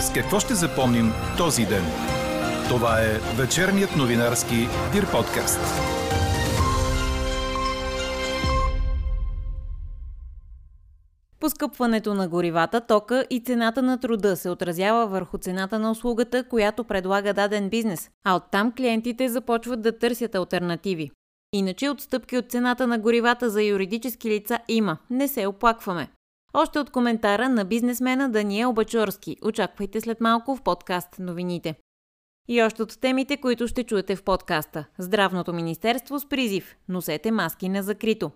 С какво ще запомним този ден? Това е вечерният новинарски Дир подкаст. Поскъпването на горивата, тока и цената на труда се отразява върху цената на услугата, която предлага даден бизнес, а оттам клиентите започват да търсят альтернативи. Иначе отстъпки от цената на горивата за юридически лица има, не се оплакваме. Още от коментара на бизнесмена Даниел Бачорски. Очаквайте след малко в подкаст новините. И още от темите, които ще чуете в подкаста. Здравното министерство с призив – носете маски на закрито.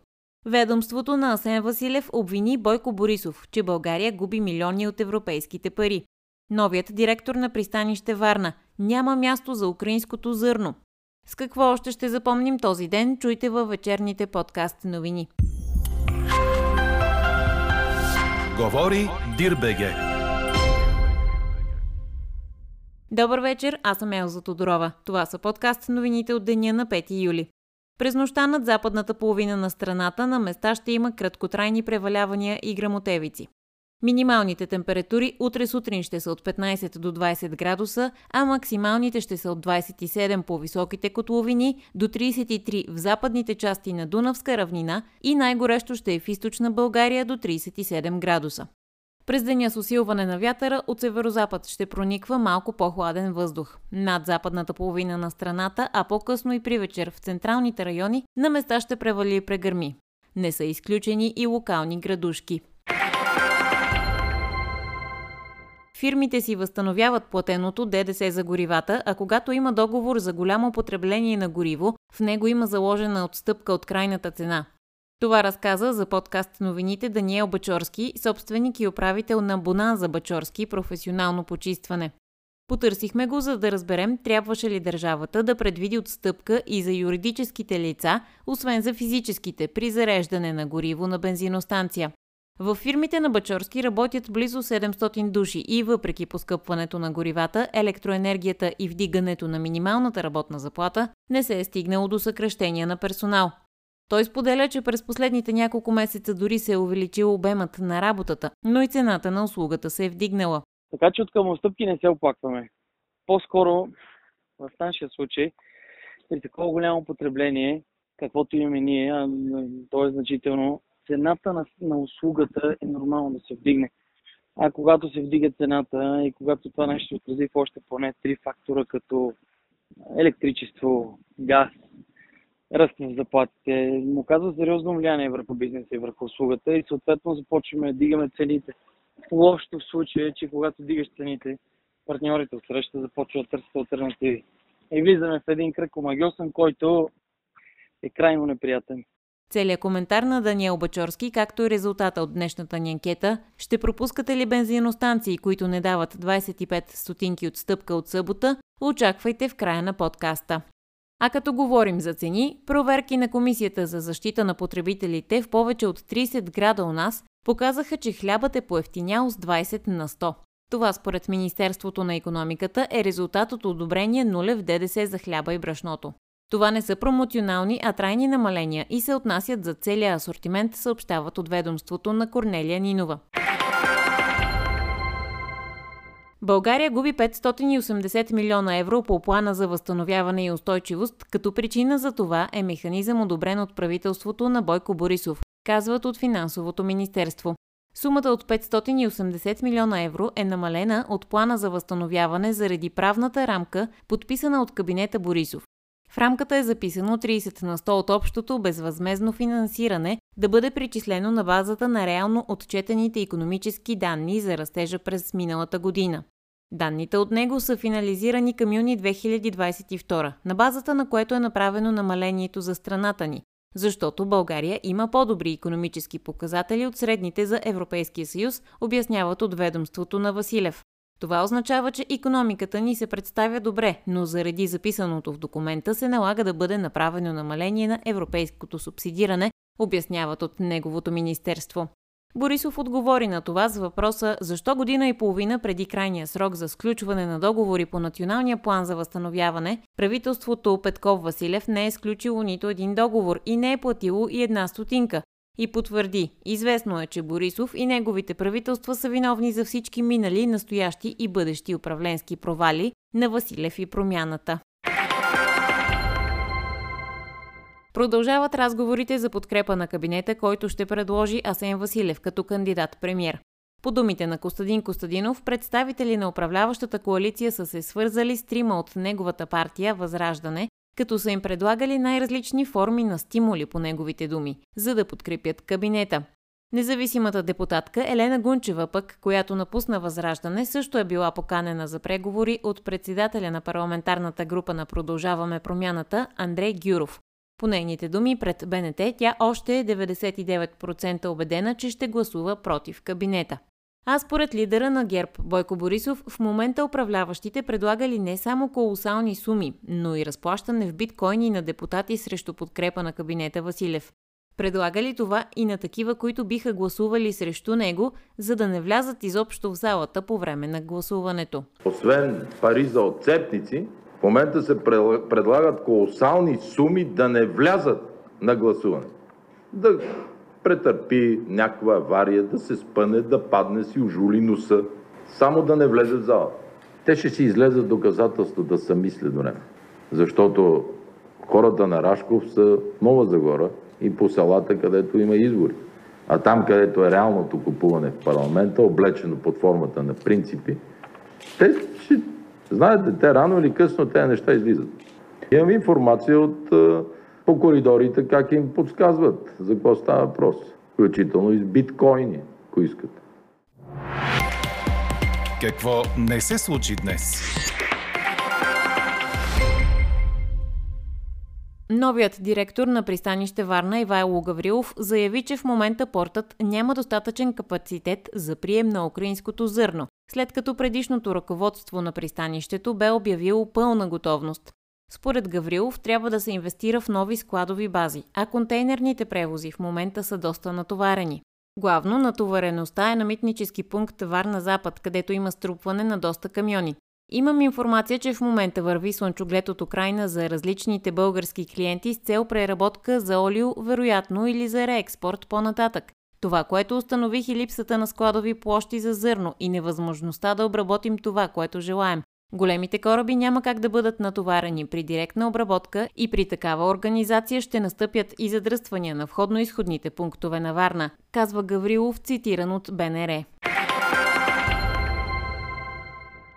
Ведомството на Асен Василев обвини Бойко Борисов, че България губи милиони от европейските пари. Новият директор на пристанище Варна няма място за украинското зърно. С какво още ще запомним този ден, чуйте във вечерните подкаст новини. Говори Дирбеге. Добър вечер, аз съм Елза Тодорова. Това са подкаст новините от деня на 5 юли. През нощта над западната половина на страната на места ще има краткотрайни превалявания и грамотевици. Минималните температури утре сутрин ще са от 15 до 20 градуса, а максималните ще са от 27 по високите котловини до 33 в западните части на Дунавска равнина и най-горещо ще е в източна България до 37 градуса. През деня с усилване на вятъра от северозапад ще прониква малко по-хладен въздух. Над западната половина на страната, а по-късно и при вечер в централните райони, на места ще превали и прегърми. Не са изключени и локални градушки. Фирмите си възстановяват платеното ДДС за горивата, а когато има договор за голямо потребление на гориво, в него има заложена отстъпка от крайната цена. Това разказа за подкаст новините Даниел Бачорски, собственик и управител на Бонанза Бачорски професионално почистване. Потърсихме го, за да разберем трябваше ли държавата да предвиди отстъпка и за юридическите лица, освен за физическите, при зареждане на гориво на бензиностанция. В фирмите на Бачорски работят близо 700 души и въпреки поскъпването на горивата, електроенергията и вдигането на минималната работна заплата, не се е стигнало до съкръщения на персонал. Той споделя, че през последните няколко месеца дори се е увеличил обемът на работата, но и цената на услугата се е вдигнала. Така че от към отстъпки не се оплакваме. По-скоро в нашия случай при такова голямо потребление, каквото имаме ние, то е значително, цената на, на услугата е нормално да се вдигне. А когато се вдига цената и когато това нещо се отрази в още поне три фактора, като електричество, газ, ръст в заплатите, му казва сериозно влияние върху бизнеса и върху услугата и съответно започваме да дигаме цените. Лошото в случая е, че когато дигаш цените, партньорите от среща започват да търсят альтернативи. И влизаме в един кръг омагиосен, който е крайно неприятен. Целият коментар на Даниел Бачорски, както и резултата от днешната ни анкета, ще пропускате ли бензиностанции, които не дават 25 стотинки от стъпка от събота, очаквайте в края на подкаста. А като говорим за цени, проверки на Комисията за защита на потребителите в повече от 30 града у нас показаха, че хлябът е поевтинял с 20 на 100. Това според Министерството на економиката е резултат от одобрение нулев ДДС за хляба и брашното. Това не са промоционални, а трайни намаления и се отнасят за целия асортимент, съобщават от ведомството на Корнелия Нинова. България губи 580 милиона евро по плана за възстановяване и устойчивост, като причина за това е механизъм одобрен от правителството на Бойко Борисов, казват от Финансовото министерство. Сумата от 580 милиона евро е намалена от плана за възстановяване заради правната рамка, подписана от кабинета Борисов. В рамката е записано 30 на 100 от общото безвъзмезно финансиране да бъде причислено на базата на реално отчетените економически данни за растежа през миналата година. Данните от него са финализирани към юни 2022, на базата на което е направено намалението за страната ни, защото България има по-добри економически показатели от средните за Европейския съюз, обясняват от ведомството на Василев. Това означава, че економиката ни се представя добре, но заради записаното в документа се налага да бъде направено намаление на европейското субсидиране, обясняват от неговото министерство. Борисов отговори на това с въпроса защо година и половина преди крайния срок за сключване на договори по Националния план за възстановяване, правителството Петков Василев не е сключило нито един договор и не е платило и една стотинка. И потвърди, известно е, че Борисов и неговите правителства са виновни за всички минали, настоящи и бъдещи управленски провали на Василев и промяната. Продължават разговорите за подкрепа на кабинета, който ще предложи Асен Василев като кандидат-премьер. По думите на Костадин Костадинов, представители на управляващата коалиция са се свързали с трима от неговата партия Възраждане, като са им предлагали най-различни форми на стимули по неговите думи, за да подкрепят кабинета. Независимата депутатка Елена Гунчева пък, която напусна Възраждане, също е била поканена за преговори от председателя на парламентарната група на Продължаваме промяната Андрей Гюров. По нейните думи пред БНТ, тя още е 99% убедена, че ще гласува против кабинета. А според лидера на ГЕРБ Бойко Борисов, в момента управляващите предлагали не само колосални суми, но и разплащане в биткоини на депутати срещу подкрепа на кабинета Василев. Предлагали това и на такива, които биха гласували срещу него, за да не влязат изобщо в залата по време на гласуването. Освен пари за отцепници, в момента се предлагат колосални суми да не влязат на гласуване. Да претърпи някаква авария, да се спъне, да падне си ожули носа, само да не влезе в залата. Те ще си излезат доказателство да са мисли до него. Защото хората на Рашков са в Нова Загора и по селата, където има избори. А там, където е реалното купуване в парламента, облечено под формата на принципи, те ще, знаете, те рано или късно тези неща излизат. Имам информация от по коридорите как им подсказват за какво става въпрос. Включително и с биткоини, ако искат. Какво не се случи днес? Новият директор на пристанище Варна Ивайло Гаврилов заяви, че в момента портът няма достатъчен капацитет за прием на украинското зърно, след като предишното ръководство на пристанището бе обявило пълна готовност. Според Гаврилов трябва да се инвестира в нови складови бази, а контейнерните превози в момента са доста натоварени. Главно натовареността е на митнически пункт Варна-Запад, където има струпване на доста камиони. Имам информация, че в момента върви слънчоглед от Украина за различните български клиенти с цел преработка за олио, вероятно или за реекспорт по-нататък. Това, което установих и липсата на складови площи за зърно и невъзможността да обработим това, което желаем. Големите кораби няма как да бъдат натоварени при директна обработка и при такава организация ще настъпят и задръствания на входно-изходните пунктове на Варна, казва Гаврилов, цитиран от БНР.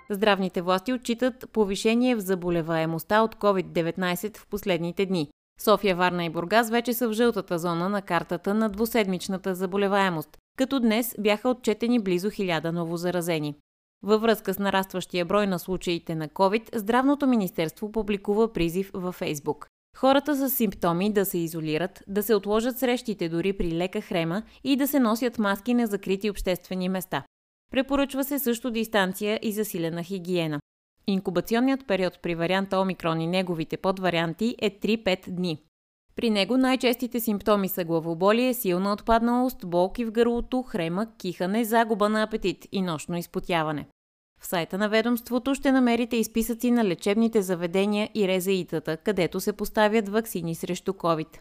Здравните власти отчитат повишение в заболеваемостта от COVID-19 в последните дни. София, Варна и Бургас вече са в жълтата зона на картата на двуседмичната заболеваемост, като днес бяха отчетени близо 1000 новозаразени. Във връзка с нарастващия брой на случаите на COVID, Здравното министерство публикува призив във Фейсбук. Хората с симптоми да се изолират, да се отложат срещите дори при лека хрема и да се носят маски на закрити обществени места. Препоръчва се също дистанция и засилена хигиена. Инкубационният период при варианта Омикрон и неговите подварианти е 3-5 дни. При него най-честите симптоми са главоболие, силна отпадналост, болки в гърлото, хрема, кихане, загуба на апетит и нощно изпотяване. В сайта на ведомството ще намерите изписъци на лечебните заведения и резаитата, където се поставят вакцини срещу COVID.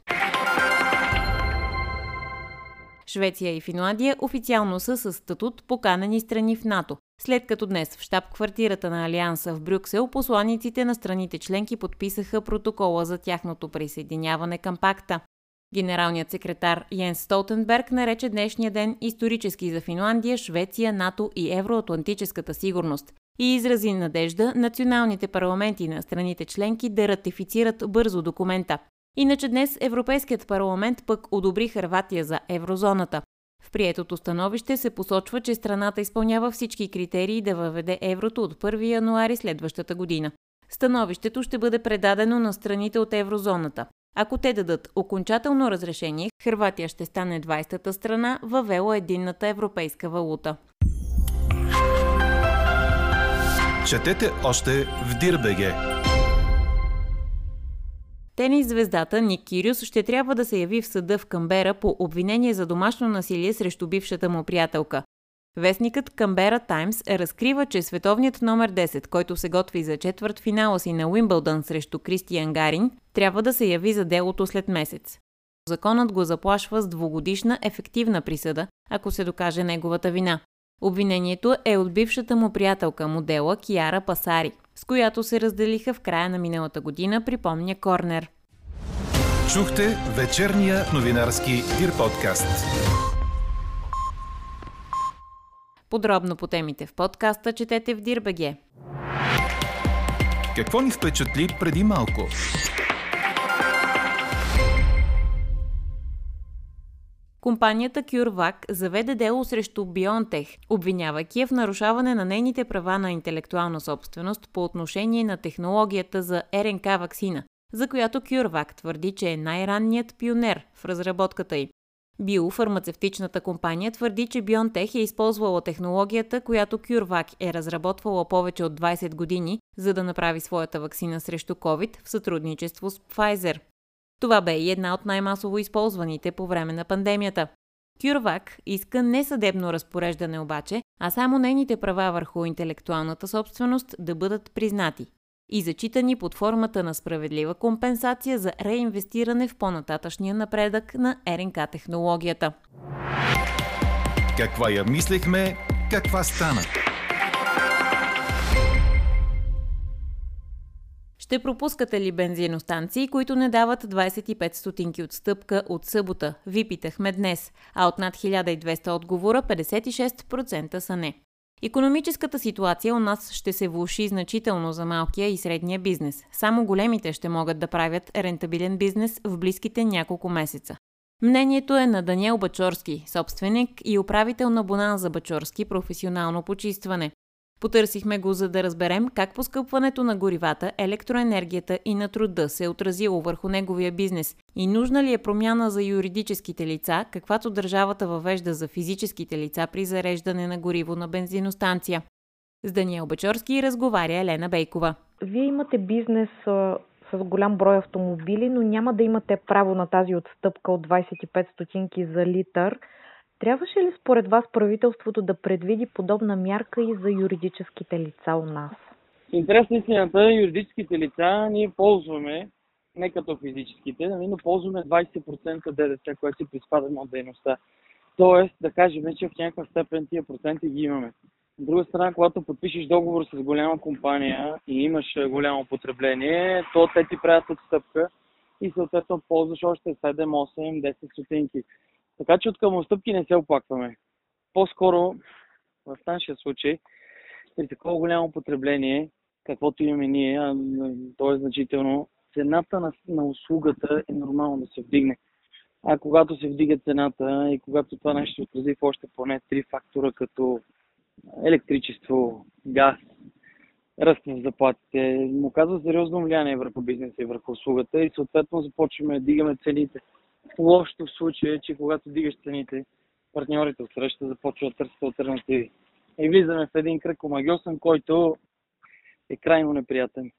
Швеция и Финландия официално са със статут поканени страни в НАТО, след като днес в щаб-квартирата на Алианса в Брюксел посланиците на страните членки подписаха протокола за тяхното присъединяване към пакта. Генералният секретар Йенс Столтенберг нарече днешния ден исторически за Финландия, Швеция, НАТО и евроатлантическата сигурност и изрази надежда националните парламенти на страните членки да ратифицират бързо документа. Иначе днес Европейският парламент пък одобри Харватия за еврозоната. В приетото становище се посочва, че страната изпълнява всички критерии да въведе еврото от 1 януари следващата година. Становището ще бъде предадено на страните от еврозоната. Ако те дадат окончателно разрешение, Хрватия ще стане 20-та страна, въвела единната европейска валута. Четете още в Дирбеге! Тенис звездата Ник Кириус ще трябва да се яви в съда в Камбера по обвинение за домашно насилие срещу бившата му приятелка. Вестникът Камбера Таймс разкрива, че световният номер 10, който се готви за четвърт финала си на Уимбълдън срещу Кристиан Гарин, трябва да се яви за делото след месец. Законът го заплашва с двугодишна ефективна присъда, ако се докаже неговата вина. Обвинението е от бившата му приятелка модела Киара Пасари, с която се разделиха в края на миналата година, припомня Корнер. Чухте вечерния новинарски Дир подкаст. Подробно по темите в подкаста четете в Дирбеге. Какво ни впечатли преди малко? Компанията CureVac заведе дело срещу BioNTech, обвинявайки я в нарушаване на нейните права на интелектуална собственост по отношение на технологията за РНК вакцина, за която CureVac твърди, че е най-ранният пионер в разработката й. Биофармацевтичната компания твърди, че BioNTech е използвала технологията, която CureVac е разработвала повече от 20 години, за да направи своята вакцина срещу COVID в сътрудничество с Pfizer. Това бе и една от най-масово използваните по време на пандемията. CureVac иска не съдебно разпореждане обаче, а само нейните права върху интелектуалната собственост да бъдат признати и зачитани под формата на справедлива компенсация за реинвестиране в по-нататъчния напредък на РНК технологията. Каква я мислехме, каква стана? Ще пропускате ли бензиностанции, които не дават 25 стотинки отстъпка от събота? Ви питахме днес, а от над 1200 отговора 56% са не. Економическата ситуация у нас ще се влуши значително за малкия и средния бизнес. Само големите ще могат да правят рентабилен бизнес в близките няколко месеца. Мнението е на Даниел Бачорски, собственик и управител на Бонанза Бачорски професионално почистване. Потърсихме го, за да разберем как поскъпването на горивата, електроенергията и на труда се е отразило върху неговия бизнес и нужна ли е промяна за юридическите лица, каквато държавата въвежда за физическите лица при зареждане на гориво на бензиностанция. С Даниел Бачорски разговаря Елена Бейкова. Вие имате бизнес с голям брой автомобили, но няма да имате право на тази отстъпка от 25 стотинки за литър – Трябваше ли според вас правителството да предвиди подобна мярка и за юридическите лица у нас? Интересна истината, юридическите лица ние ползваме, не като физическите, нали, но ползваме 20% ДДС, което си приспадаме от дейността. Тоест, да кажем, че в някаква степен тия проценти ги имаме. От друга страна, когато подпишеш договор с голяма компания и имаш голямо потребление, то те ти правят отстъпка и съответно ползваш още 7, 8, 10 стотинки. Така че от към отстъпки не се оплакваме. По-скоро в нашия случай, при такова голямо потребление, каквото имаме ние, то е значително, цената на, на услугата е нормално да се вдигне. А когато се вдига цената и когато това нещо отрази в още поне три фактора, като електричество, газ, ръст в заплатите, му казва сериозно влияние върху бизнеса и върху услугата и съответно започваме да дигаме цените. Лошото в случая е, че когато дигаш цените, партньорите от среща започват да търсят альтернативи. И влизаме в един кръг омагиосен, който е крайно неприятен.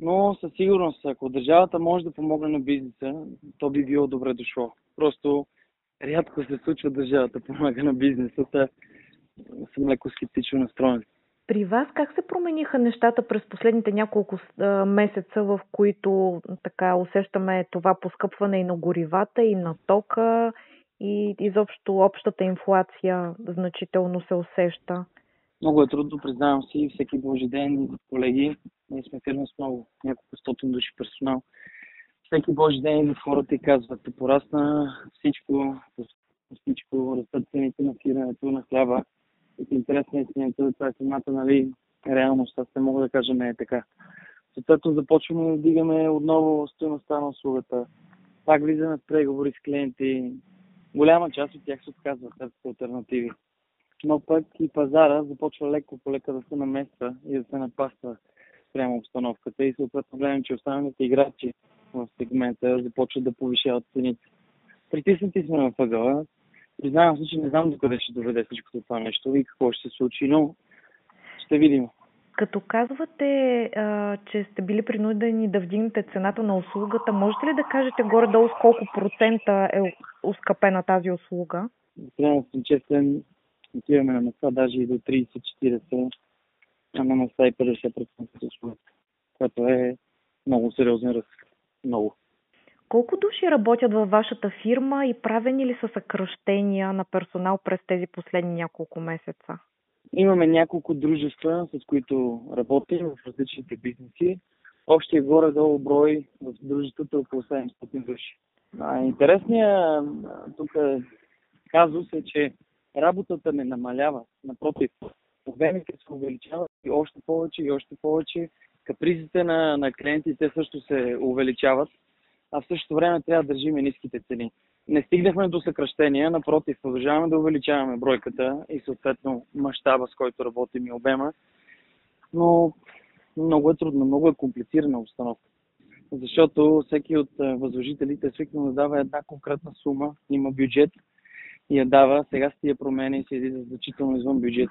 Но със сигурност, ако държавата може да помогне на бизнеса, то би било добре дошло. Просто рядко се случва държавата помага на бизнеса, съм леко скептично настроен. При вас как се промениха нещата през последните няколко месеца, в които така усещаме това поскъпване и на горивата, и на тока, и изобщо общата инфлация значително се усеща? Много е трудно, признавам си, всеки Божи ден, колеги, ние сме фирма с много, няколко стотин души персонал. Всеки Божи ден идват хората и казват, порасна всичко, всичко, растат цените на фирането, на хляба, от интересна истината, това е самата нали, реалност. Аз не мога да кажа не е така. Съответно започваме да вдигаме отново стоеността на услугата. Пак влизаме в преговори с клиенти. Голяма част от тях се отказват търсят альтернативи. Но пък и пазара започва леко по лека да се намества и да се напаства прямо обстановката и съответно гледам, че останалите играчи в сегмента започват да повишават цените. Притиснати сме на въгъла, Признавам се, че не знам докъде ще доведе всичко това нещо и какво ще се случи, но ще видим. Като казвате, а, че сте били принудени да вдигнете цената на услугата, можете ли да кажете горе-долу с колко процента е ускъпена тази услуга? Да съм честен, отиваме на места даже и до 30-40, а на места и 50% от услугата, което е много сериозен ръст. Много. Колко души работят във вашата фирма и правени ли са съкръщения на персонал през тези последни няколко месеца? Имаме няколко дружества, с които работим в различните бизнеси. Общия горе-долу брой в дружеството е около 700 души. Интересният тук казус е, че работата не намалява. Напротив, обемите се увеличават и още повече и още повече. Капризите на, на клиентите също се увеличават, а в същото време трябва да държим ниските цени. Не стигнахме до съкръщения, напротив, продължаваме да увеличаваме бройката и съответно мащаба, с който работим и обема, но много е трудно, много е комплицирана обстановка. Защото всеки от възложителите е свикнал да дава една конкретна сума, има бюджет и я дава, сега с тия промени и се излиза значително извън бюджет.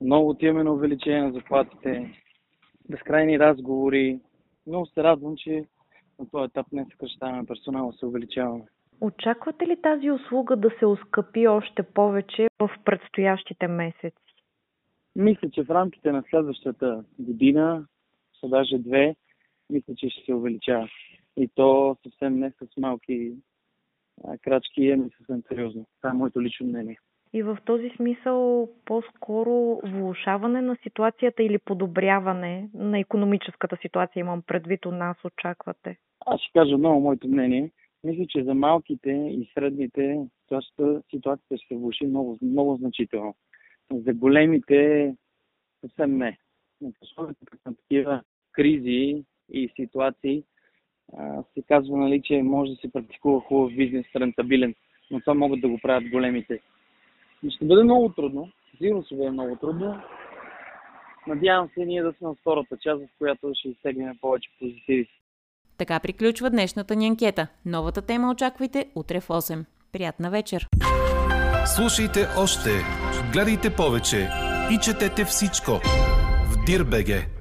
Много отиваме на увеличение на заплатите, безкрайни разговори. Много се радвам, че на този етап не съкръщаваме персонала, се увеличаваме. Очаквате ли тази услуга да се оскъпи още повече в предстоящите месеци? Мисля, че в рамките на следващата година, са даже две, мисля, че ще се увеличава. И то съвсем не с малки крачки, ами съвсем сериозно. Това е моето лично мнение. И в този смисъл по-скоро влушаване на ситуацията или подобряване на економическата ситуация имам предвид у нас очаквате? Аз ще кажа много моето мнение. Мисля, че за малките и средните ситуацията ще се влуши много, много значително. За големите съвсем не. На такива кризи и ситуации се казва, нали, че може да се практикува хубав бизнес, рентабилен, но това могат да го правят големите. Ще бъде много трудно, сигурно ще бъде много трудно. Надявам се ние да сме на втората част, в която ще изтеглим повече позитиви. Така приключва днешната ни анкета. Новата тема очаквайте утре в 8. Приятна вечер! Слушайте още, гледайте повече и четете всичко в Дирбеге.